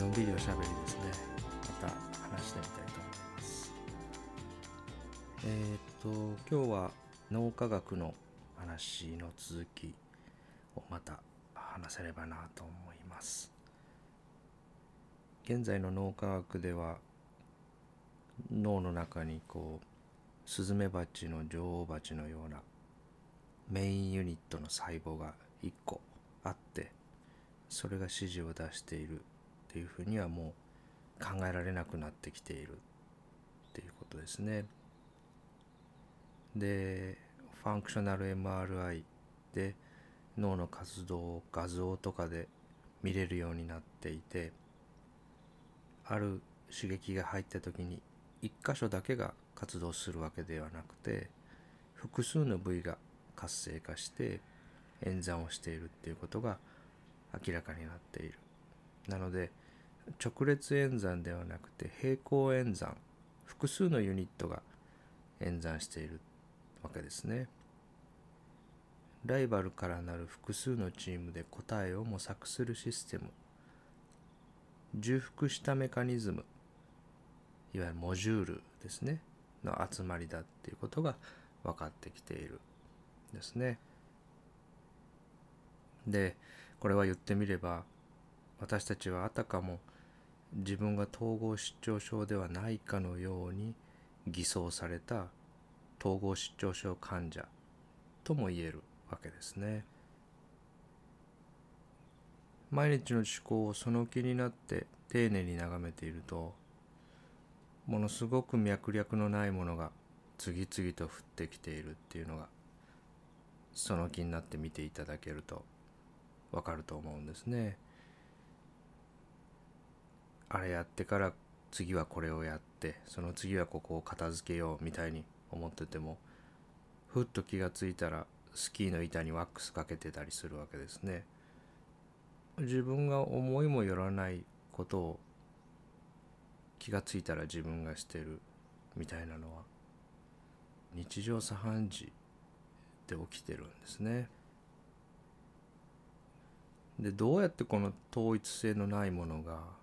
のんびりおしゃべりですね。また話してみたいと思います。えー、っと今日は脳科学の話の続きをまた話せればなと思います。現在の脳科学では脳の中にこうスズメバチの女王バチのようなメインユニットの細胞が1個あってそれが指示を出しているっていうふうにはもう考えられなくなってきているっていうことですね。でファンクショナル MRI で脳の活動を画像とかで見れるようになっていてある刺激が入った時に1箇所だけが活動するわけではなくて複数の部位が活性化して演算をしているっていうことが明らかになっている。なので直列演算ではなくて平行演算複数のユニットが演算しているわけですね。ライバルからなる複数のチームで答えを模索するシステム重複したメカニズムいわゆるモジュールですねの集まりだっていうことが分かってきているですね。でこれは言ってみれば私たちはあたかも自分が統合失調症ではないかのように偽装された統合失調症患者とも言えるわけですね。毎日の思考をその気になって丁寧に眺めているとものすごく脈略のないものが次々と降ってきているっていうのがその気になって見ていただけるとわかると思うんですね。あれやってから次はこれをやってその次はここを片付けようみたいに思っててもふっと気がついたらスキーの板にワックスかけてたりするわけですね。自分が思いもよらないことを気がついたら自分がしてるみたいなのは日常茶飯事で起きてるんですね。でどうやってこの統一性のないものが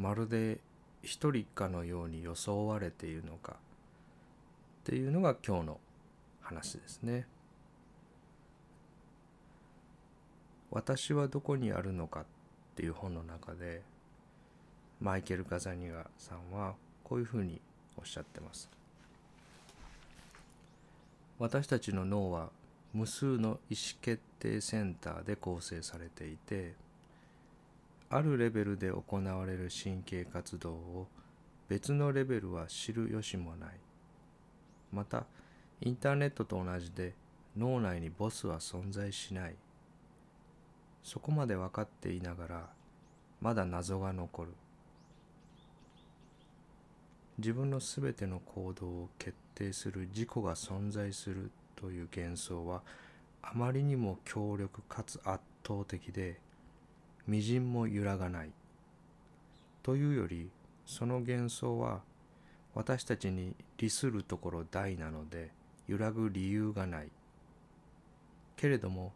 まるで一人かのように装われているのかっていうのが今日の話ですね。私はどこにあるのかっていう本の中でマイケル・ガザニガさんはこういうふうにおっしゃってます。私たちの脳は無数の意思決定センターで構成されていてあるレベルで行われる神経活動を別のレベルは知る由もない。またインターネットと同じで脳内にボスは存在しない。そこまで分かっていながらまだ謎が残る。自分のすべての行動を決定する自己が存在するという幻想はあまりにも強力かつ圧倒的でみじんも揺らがない。というよりその幻想は私たちに利するところ大なので揺らぐ理由がない。けれども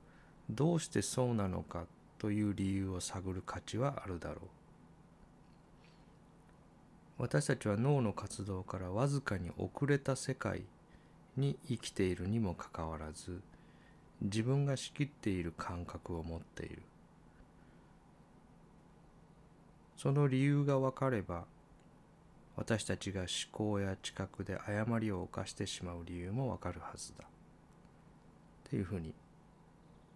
どうしてそうなのかという理由を探る価値はあるだろう。私たちは脳の活動からわずかに遅れた世界に生きているにもかかわらず自分が仕切っている感覚を持っている。その理由が分かれば私たちが思考や知覚で誤りを犯してしまう理由も分かるはずだっていうふうに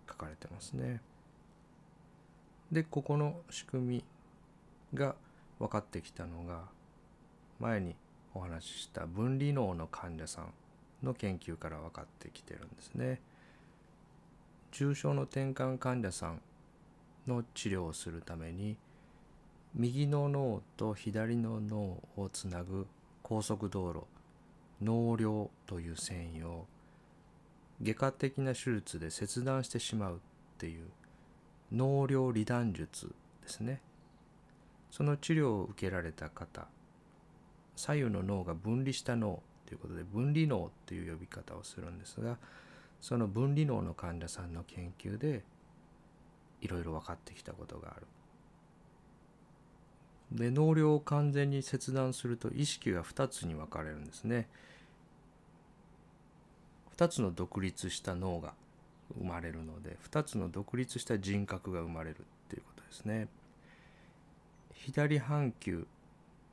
書かれてますね。でここの仕組みが分かってきたのが前にお話しした分離脳の患者さんの研究から分かってきてるんですね。重症の転換患者さんの治療をするために右の脳と左の脳をつなぐ高速道路脳梁という繊維を外科的な手術で切断してしまうっていう脳梁離断術ですね。その治療を受けられた方左右の脳が分離した脳ということで分離脳っていう呼び方をするんですがその分離脳の患者さんの研究でいろいろ分かってきたことがある。で脳梁を完全に切断すると意識が2つに分かれるんですね。2つの独立した脳が生まれるので2つの独立した人格が生まれるっていうことですね。左半球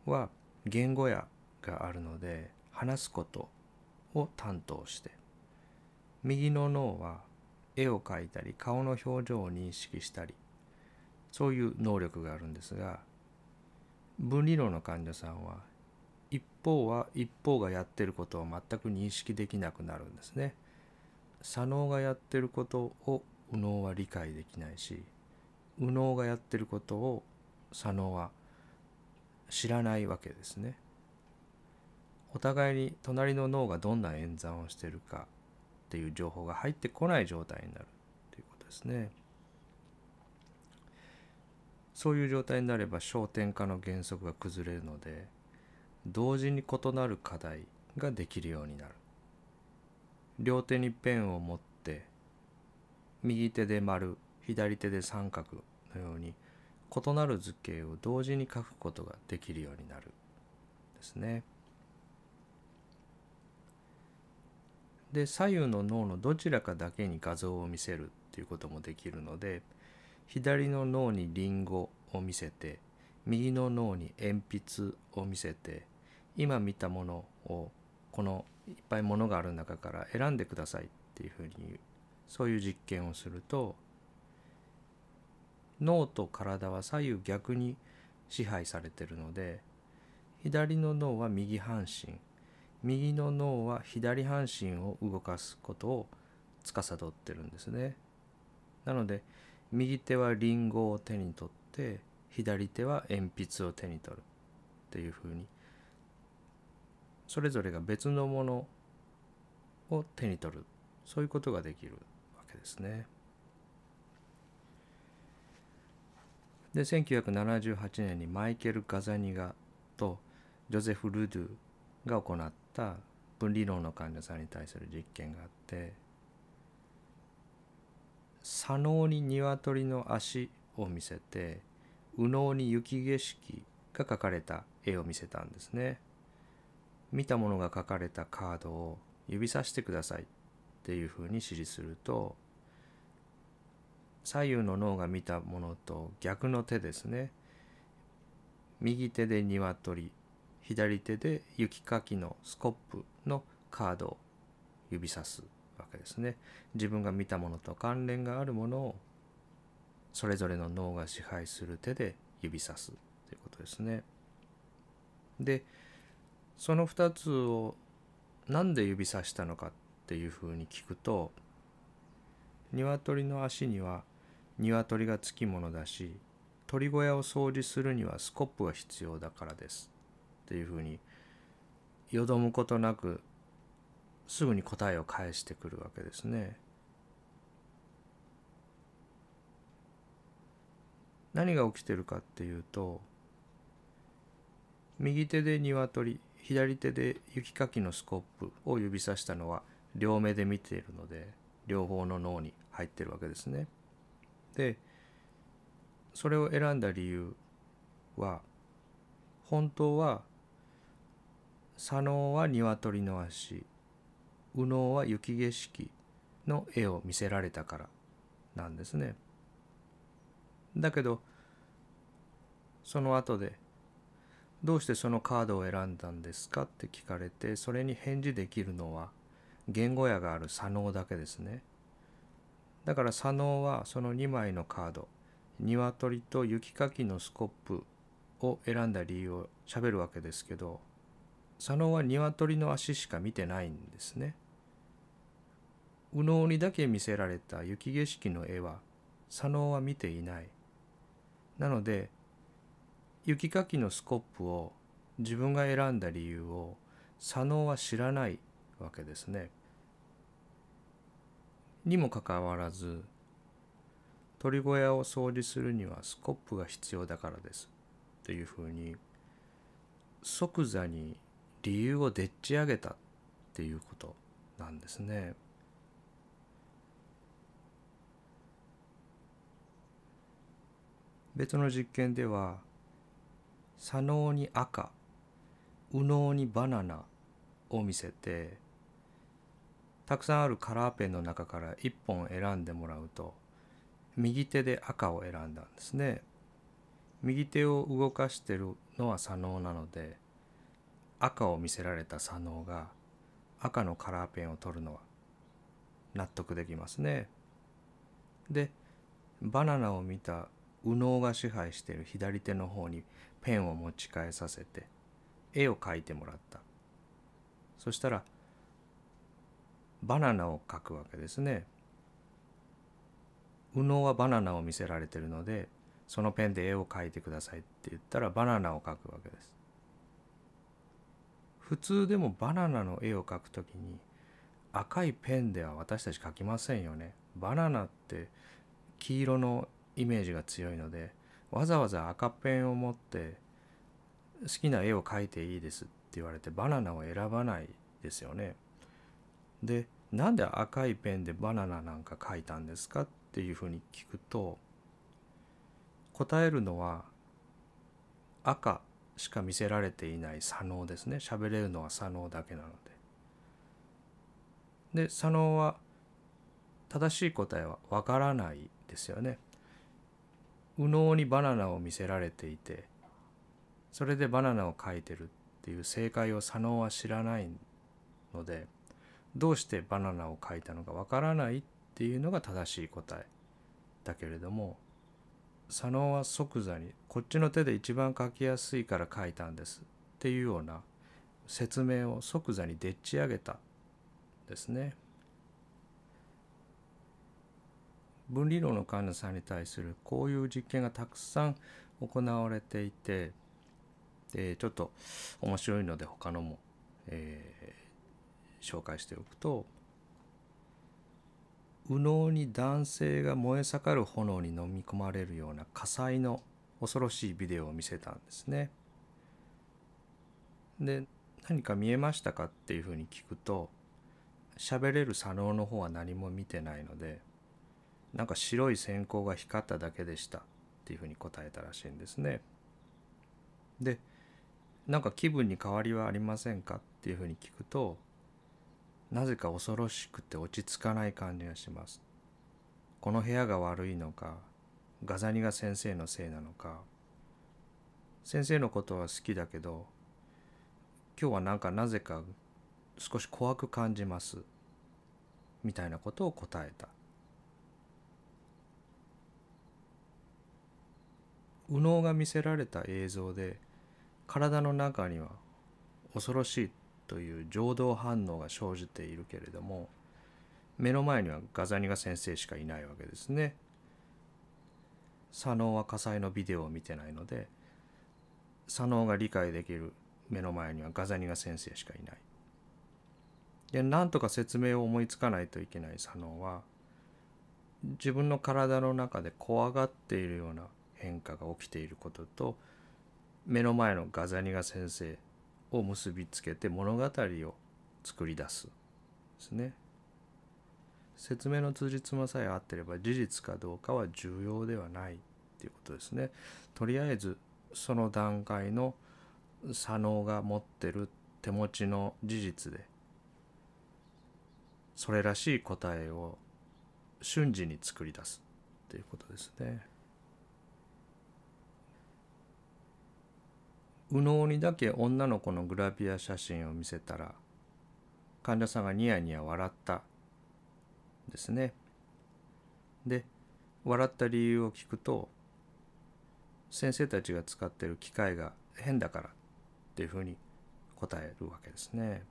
は言語やがあるので話すことを担当して右の脳は絵を描いたり顔の表情を認識したりそういう能力があるんですが分離論の患者さんは一方は一方がやってることを全く認識できなくなるんですね。左脳がやってることを右脳は理解できないし右脳がやってることを左脳は知らないわけですね。お互いに隣の脳がどんな演算をしてるかっていう情報が入ってこない状態になるということですね。そういう状態になれば焦点化の原則が崩れるので同時に異なる課題ができるようになる。両手にペンを持って右手で丸左手で三角のように異なる図形を同時に書くことができるようになるですね。で左右の脳のどちらかだけに画像を見せるっていうこともできるので左の脳にリンゴを見せて右の脳に鉛筆を見せて今見たものをこのいっぱいものがある中から選んでくださいっていうふうにそういう実験をすると脳と体は左右逆に支配されてるので左の脳は右半身右の脳は左半身を動かすことを司ってるんですね。なので右手はリンゴを手に取って左手は鉛筆を手に取るっていうふうにそれぞれが別のものを手に取るそういうことができるわけですね。で1978年にマイケル・ガザニガとジョゼフ・ルドゥが行った分離論の患者さんに対する実験があって左脳に鶏の足を見せて右脳に雪景色が描かれた絵を見せたんですね。見たものが書かれたカードを指さしてくださいっていうふうに指示すると左右の脳が見たものと逆の手ですね右手で鶏左手で雪かきのスコップのカードを指さすけですね。自分が見たものと関連があるものをそれぞれの脳が支配する手で指さすということですね。でその2つを何で指さしたのかっていうふうに聞くと鶏の足には鶏がつきものだし鳥小屋を掃除するにはスコップが必要だからですっていうふうによどむことなくすぐに答えを返してくるわけですね。何が起きてるかっていうと右手で鶏左手で雪かきのスコップを指さしたのは両目で見ているので両方の脳に入ってるわけですね。でそれを選んだ理由は本当は左脳は鶏の足右脳は雪景色の絵を見せられたからなんですね。だけどその後でどうしてそのカードを選んだんですかって聞かれてそれに返事できるのは言語やがある左脳だけですねだから左脳はその2枚のカード鶏と雪かきのスコップを選んだ理由をしゃべるわけですけど左脳は鶏の足しか見てないんですね右脳にだけ見せられた雪景色の絵は左脳は見ていないなので雪かきのスコップを自分が選んだ理由を左脳は知らないわけですね。にもかかわらず鳥小屋を掃除するにはスコップが必要だからですというふうに即座に理由をでっち上げたっていうことなんですね。別の実験では左脳に赤右脳にバナナを見せてたくさんあるカラーペンの中から1本選んでもらうと右手で赤を選んだんですね。右手を動かしてるのは左脳なので赤を見せられた左脳が赤のカラーペンを取るのは納得できますね。でバナナを見た右脳が支配している左手の方にペンを持ち替えさせて絵を描いてもらった。そしたらバナナを描くわけですね。右脳はバナナを見せられてるのでそのペンで絵を描いてくださいって言ったらバナナを描くわけです。普通でもバナナの絵を描くときに赤いペンでは私たち描きませんよね。バナナって黄色のイメージが強いのでわざわざ赤ペンを持って好きな絵を描いていいですって言われてバナナを選ばないですよね。でなんで赤いペンでバナナなんか描いたんですかっていうふうに聞くと答えるのは赤しか見せられていない左脳ですね喋れるのは左脳だけなので。で左脳は正しい答えはわからないですよね。右脳にバナナを見せられていてそれでバナナを描いてるっていう正解を左脳は知らないのでどうしてバナナを描いたのかわからないっていうのが正しい答えだけれども左脳は即座にこっちの手で一番描きやすいから描いたんですっていうような説明を即座にでっち上げたですね。分離論の患者さんに対するこういう実験がたくさん行われていてでちょっと面白いので他のも、えー、紹介しておくと右脳に男性が燃え盛る炎に飲み込まれるような火災の恐ろしいビデオを見せたんですね。で何か見えましたかっていうふうに聞くと喋れる左脳の方は何も見てないのでなんか白い閃光が光っただけでしたっていうふうに答えたらしいんですね。でなんか気分に変わりはありませんかっていうふうに聞くとなぜか恐ろしくて落ち着かない感じがします。この部屋が悪いのかガザニが先生のせいなのか先生のことは好きだけど今日はなんかなぜか少し怖く感じますみたいなことを答えた。右脳が見せられた映像で体の中には恐ろしいという情動反応が生じているけれども目の前にはガザニガ先生しかいないわけですね。左脳は火災のビデオを見てないので左脳が理解できる目の前にはガザニガ先生しかいない。でなんとか説明を思いつかないといけない左脳は自分の体の中で怖がっているような変化が起きていることと目の前のガザニガ先生を結びつけて物語を作り出すですね。説明の辻褄さえ合ってれば事実かどうかは重要ではないっていうことですね。とりあえずその段階の左脳が持ってる手持ちの事実でそれらしい答えを瞬時に作り出すっていうことですね。右脳にだけ女の子のグラビア写真を見せたら患者さんがニヤニヤ笑ったですね。で笑った理由を聞くと先生たちが使ってる機械が変だからっていうふうに答えるわけですね。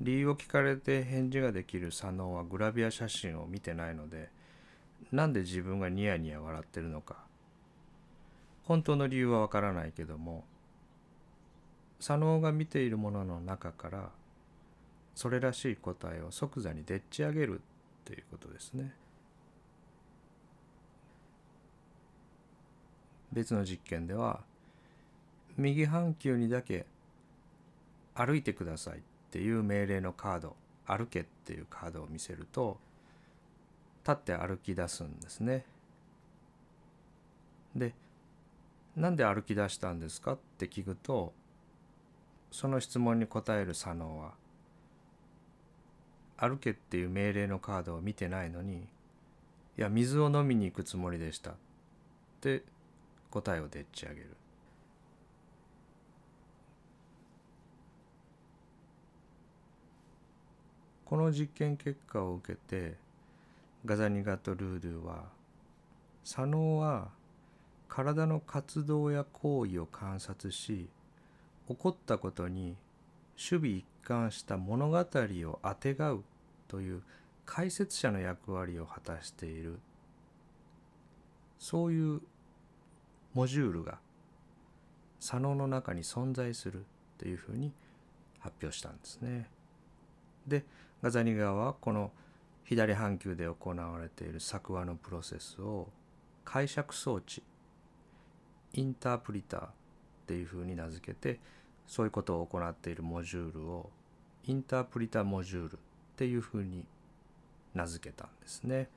理由を聞かれて返事ができる左脳はグラビア写真を見てないのでなんで自分がニヤニヤ笑ってるのか本当の理由はわからないけども左脳が見ているものの中からそれらしい答えを即座にでっち上げるということですね。別の実験では右半球にだけ歩いてくださいっていう命令のカード歩けっていうカードを見せると立って歩き出すんですね。でなんで歩き出したんですか？って聞くとその質問に答える左脳は歩けっていう命令のカードを見てないのにいや水を飲みに行くつもりでしたって答えをでっち上げる。この実験結果を受けてガザニガとルードゥは左脳は体の活動や行為を観察し起こったことに守備一貫した物語をあてがうという解説者の役割を果たしているそういうモジュールが左脳の中に存在するというふうに発表したんですね。でガザニ川はこの左半球で行われている作話のプロセスを解釈装置インタープリターっていうふうに名付けてそういうことを行っているモジュールをインタープリタモジュールっていうふうに名付けたんですね。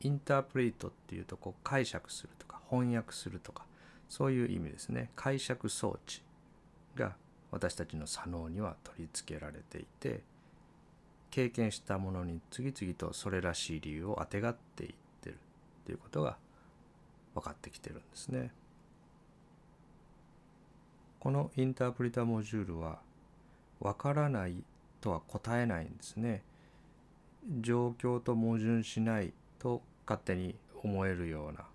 インタープリートっていうとこう解釈するとか翻訳するとかそういう意味ですね解釈装置が私たちの左脳には取り付けられていて経験したものに次々とそれらしい理由をあてがっていってるということが分かってきてるんですね。このインタープリタモジュールは分からないとは答えないんですね。状況と矛盾しないと勝手に思えるような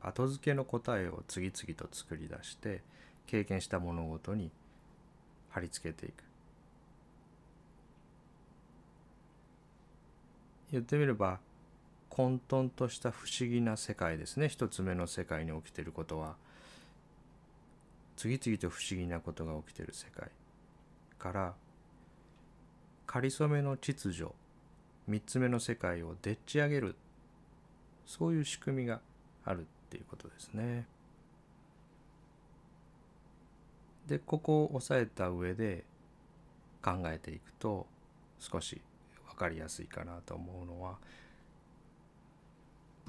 後付けの答えを次々と作り出して経験した物事に貼り付けていく言ってみれば混沌とした不思議な世界ですね。一つ目の世界に起きていることは。次々と不思議なことが起きている世界。から仮初めの秩序。三つ目の世界をでっち上げる。そういう仕組みがあるっていうことですね。でここを押さえた上で考えていくと少し分かりやすいかなと思うのは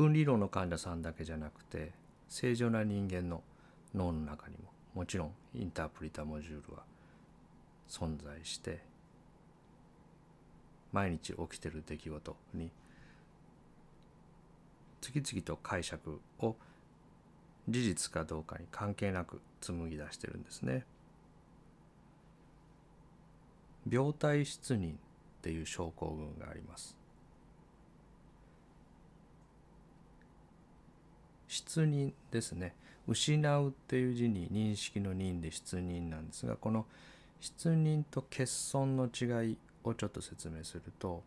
分離論の患者さんだけじゃなくて正常な人間の脳の中にももちろんインタープリタモジュールは存在して毎日起きてる出来事に次々と解釈を事実かどうかに関係なく紡ぎ出してるんですね。病態失認っていう症候群があります。失認ですね失うっていう字に認識の認で失認なんですがこの失認と欠損の違いをちょっと説明すると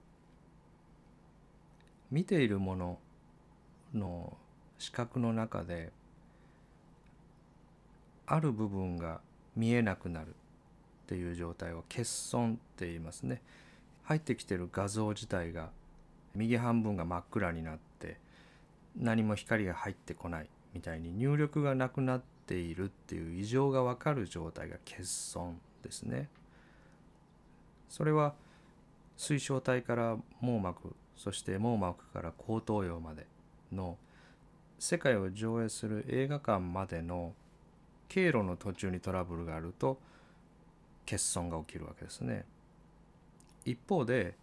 見ているものの視覚の中である部分が見えなくなるっていう状態を欠損って言いますね。入ってきてる画像自体が右半分が真っ暗になっ何も光が入ってこないみたいに入力がなくなっているっていう異常が分かる状態が欠損ですねそれは水晶体から網膜そして網膜から後頭葉までの世界を上映する映画館までの経路の途中にトラブルがあると欠損が起きるわけですね。一方で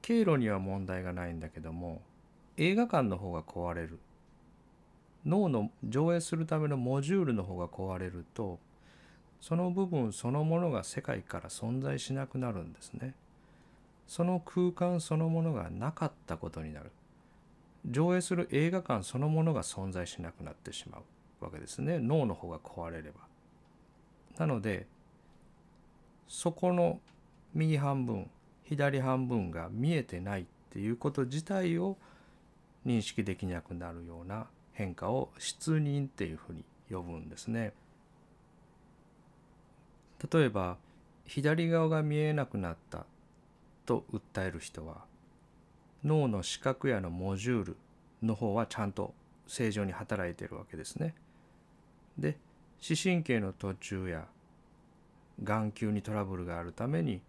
経路には問題がないんだけども映画館の方が壊れる脳の上映するためのモジュールの方が壊れるとその部分そのものが世界から存在しなくなるんですね。その空間そのものがなかったことになる。上映する映画館そのものが存在しなくなってしまうわけですね脳の方が壊れれば。なのでそこの右半分左半分が見えてないっていうこと自体を認識できなくなるような変化を失認っていうふうに呼ぶんですね。例えば左側が見えなくなったと訴える人は脳の視覚やのモジュールの方はちゃんと正常に働いているわけですね。で視神経の途中や眼球にトラブルがあるために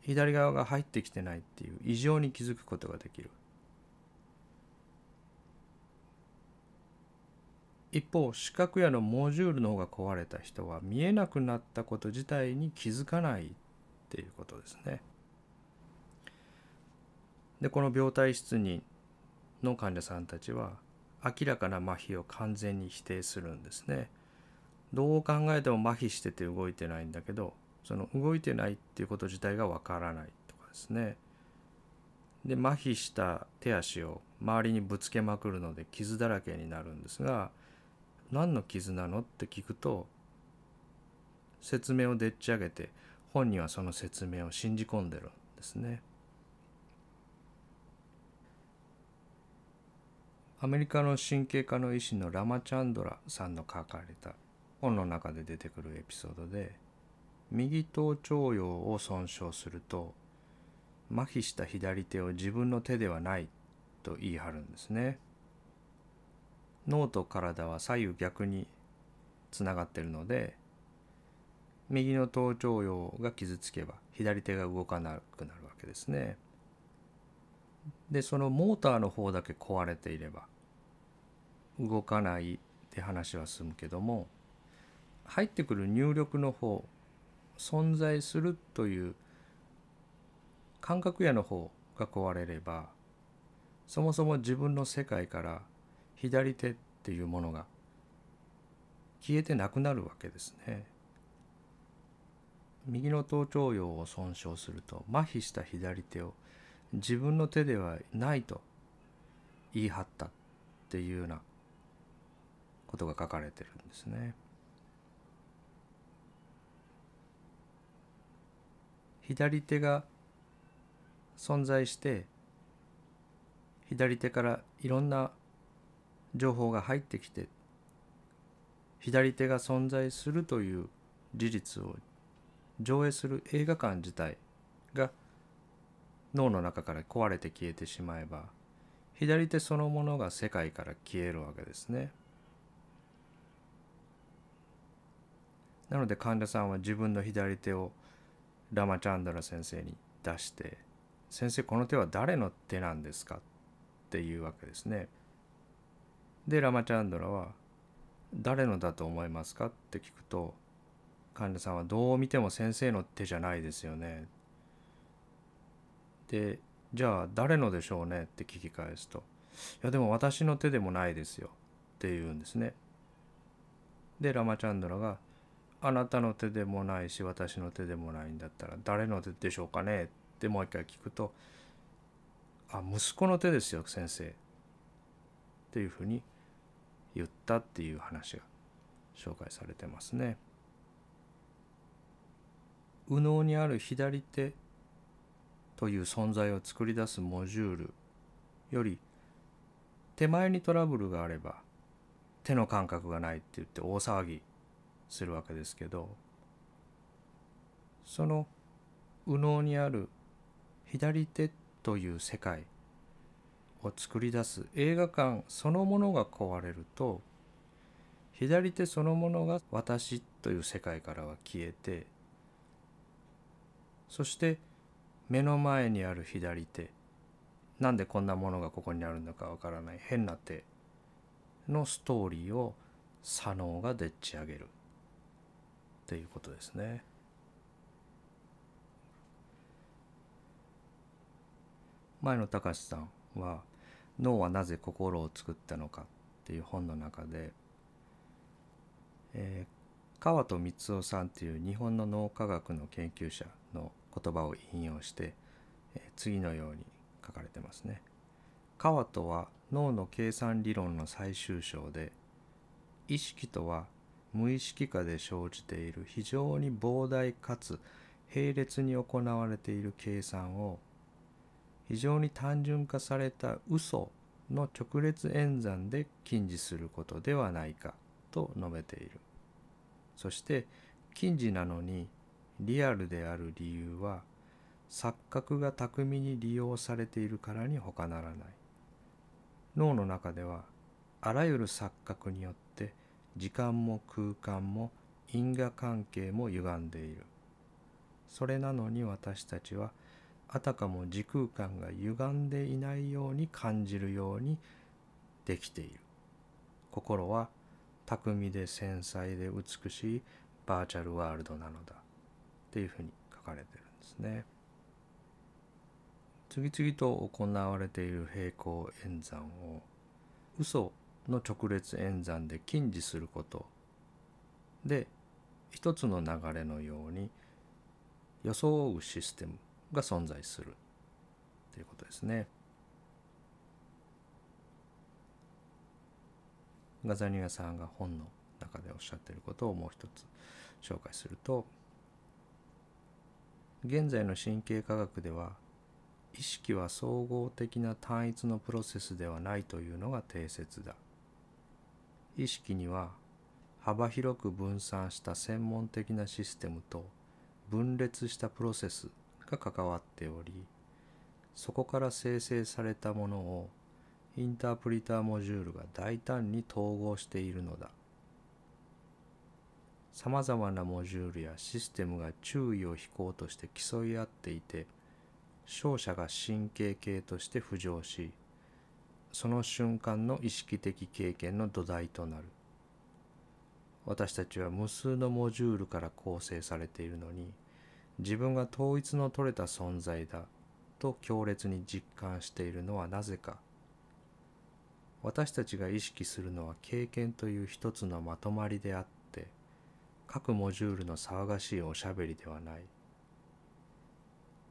左側が入ってきてないっていう異常に気づくことができる。一方視覚野のモジュールの方が壊れた人は見えなくなったこと自体に気づかないっていうことですね。でこの病態質にの患者さんたちは明らかな麻痺を完全に否定するんですね。どう考えても麻痺してて動いてないんだけどその動いてないっていうこと自体がわからないとかですね。で麻痺した手足を周りにぶつけまくるので傷だらけになるんですが何の傷なの？って聞くと説明をでっち上げて本人はその説明を信じ込んでるんですね。アメリカの神経科の医師のラマチャンドラさんの書かれた本の中で出てくるエピソードで右頭頂葉を損傷すると麻痺した左手を自分の手ではないと言い張るんですね脳と体は左右逆につながっているので右の頭頂葉が傷つけば左手が動かなくなるわけですね。でそのモーターの方だけ壊れていれば動かないって話は済むけども入ってくる入力の方存在するという感覚やの方が壊れればそもそも自分の世界から左手っていうものが消えてなくなるわけですね。右の頭頂葉を損傷すると麻痺した左手を自分の手ではないと言い張ったっていうようなことが書かれてるんですね。左手が存在して左手からいろんな情報が入ってきて左手が存在するという事実を上映する映画館自体が脳の中から壊れて消えてしまえば左手そのものが世界から消えるわけですね。なので患者さんは自分の左手をラマチャンドラ先生に出して「先生この手は誰の手なんですか?」っていうわけですね。でラマチャンドラは「誰のだと思いますか?」って聞くと患者さんはどう見ても先生の手じゃないですよね。でじゃあ誰のでしょうねって聞き返すと「いやでも私の手でもないですよ」って言うんですね。でラマチャンドラが「あなたの手でもないし私の手でもないんだったら誰の手でしょうかねってもう一回聞くと「あ息子の手ですよ先生」っていうふうに言ったっていう話が紹介されてますね。右脳にある左手という存在を作り出すモジュールより手前にトラブルがあれば手の感覚がないって言って大騒ぎするわけですけどその右脳にある左手という世界を作り出す映画館そのものが壊れると左手そのものが私という世界からは消えてそして目の前にある左手なんでこんなものがここにあるのかわからない変な手のストーリーを左脳がでっち上げるっていうことですね。前野隆さんは「脳はなぜ心を作ったのか」っていう本の中で、えー、川戸光夫さんっていう日本の脳科学の研究者の言葉を引用して、えー、次のように書かれてますね。川戸は脳の計算理論の最終章で意識とは無意識下で生じている非常に膨大かつ並列に行われている計算を非常に単純化された嘘の直列演算で禁じすることではないかと述べている。そして禁じなのにリアルである理由は錯覚が巧みに利用されているからに他ならない。脳の中ではあらゆる錯覚によって時間も空間も因果関係も歪んでいる。それなのに私たちはあたかも時空間が歪んでいないように感じるようにできている心は巧みで繊細で美しいバーチャルワールドなのだっていうふうに書かれてるんですね。次々と行われている平行演算を嘘の直列演算で禁じすることで一つの流れのように装うシステムが存在するということですね。ガザニアさんが本の中でおっしゃっていることをもう一つ紹介すると現在の神経科学では意識は総合的な単一のプロセスではないというのが定説だ意識には幅広く分散した専門的なシステムと分裂したプロセスが関わっておりそこから生成されたものをインタープリターモジュールが大胆に統合しているのだ。さまざまなモジュールやシステムが注意を引こうとして競い合っていて勝者が神経系として浮上しその瞬間の意識的経験の土台となる。私たちは無数のモジュールから構成されているのに自分が統一の取れた存在だと強烈に実感しているのはなぜか。私たちが意識するのは経験という一つのまとまりであって各モジュールの騒がしいおしゃべりではない。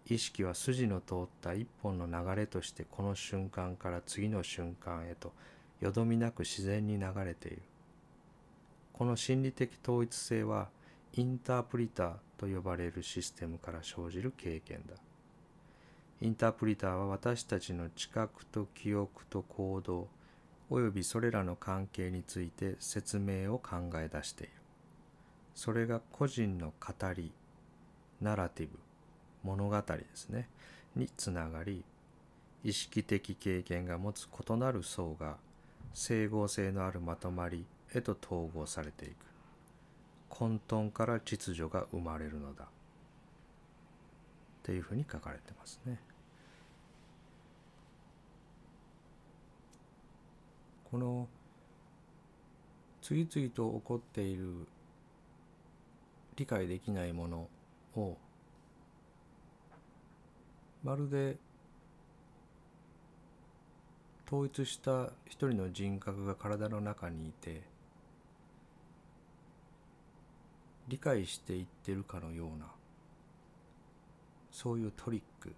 意識は筋の通った一本の流れとしてこの瞬間から次の瞬間へとよどみなく自然に流れている。この心理的統一性はインタープリターと呼ばれるシステムから生じる経験だ。インタープリターは私たちの知覚と記憶と行動およびそれらの関係について説明を考え出している。それが個人の語りナラティブ物語ですね。につながり意識的経験が持つ異なる層が整合性のあるまとまりへと統合されていく。混沌から秩序が生まれるのだっていうふうに書かれてますね。この次々と起こっている理解できないものをまるで統一した一人の人格が体の中にいて理解していってるかのようなそういうトリック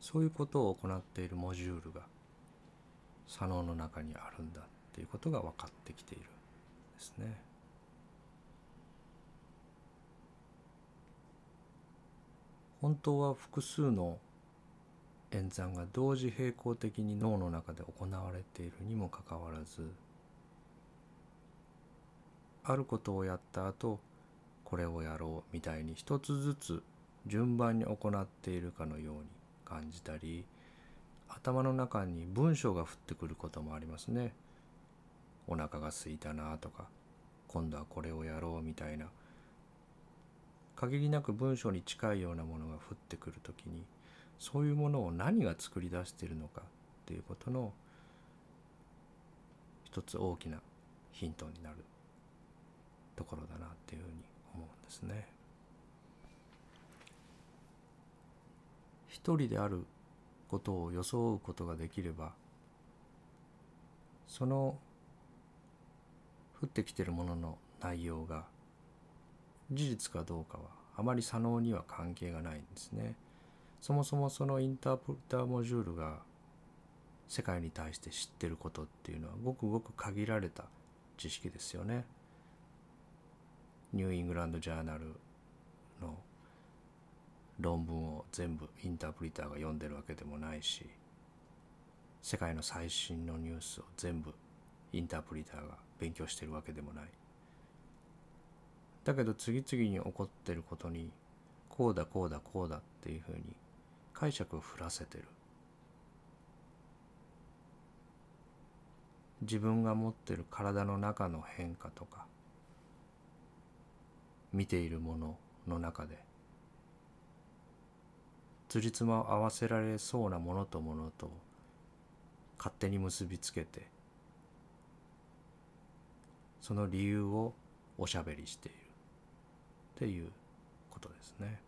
そういうことを行っているモジュールが左脳の中にあるんだっていうことが分かってきているんですね。本当は複数の演算が同時並行的に脳の中で行われているにもかかわらずあることをやった後これをやろうみたいに一つずつ順番に行っているかのように感じたり頭の中に文章が降ってくることもありますね。お腹が空いたなとか今度はこれをやろうみたいな限りなく文章に近いようなものが降ってくるときにそういうものを何が作り出しているのかっていうことの一つ大きなヒントになるところだなっていうふうに思うんですね。一人であることを装うことができればその降ってきてるものの内容が事実かどうかはあまり左脳には関係がないんですね。そもそもそのインタープリターモジュールが世界に対して知ってることっていうのはごくごく限られた知識ですよね。ニューイングランド・ジャーナルの論文を全部インタープリターが読んでるわけでもないし世界の最新のニュースを全部インタープリターが勉強してるわけでもない。だけど次々に起こってることにこうだこうだこうだっていうふうに解釈を振らせてる。自分が持ってる体の中の変化とか見ているものの中で辻褄を合わせられそうなものとものと勝手に結びつけてその理由をおしゃべりしているっていうことですね。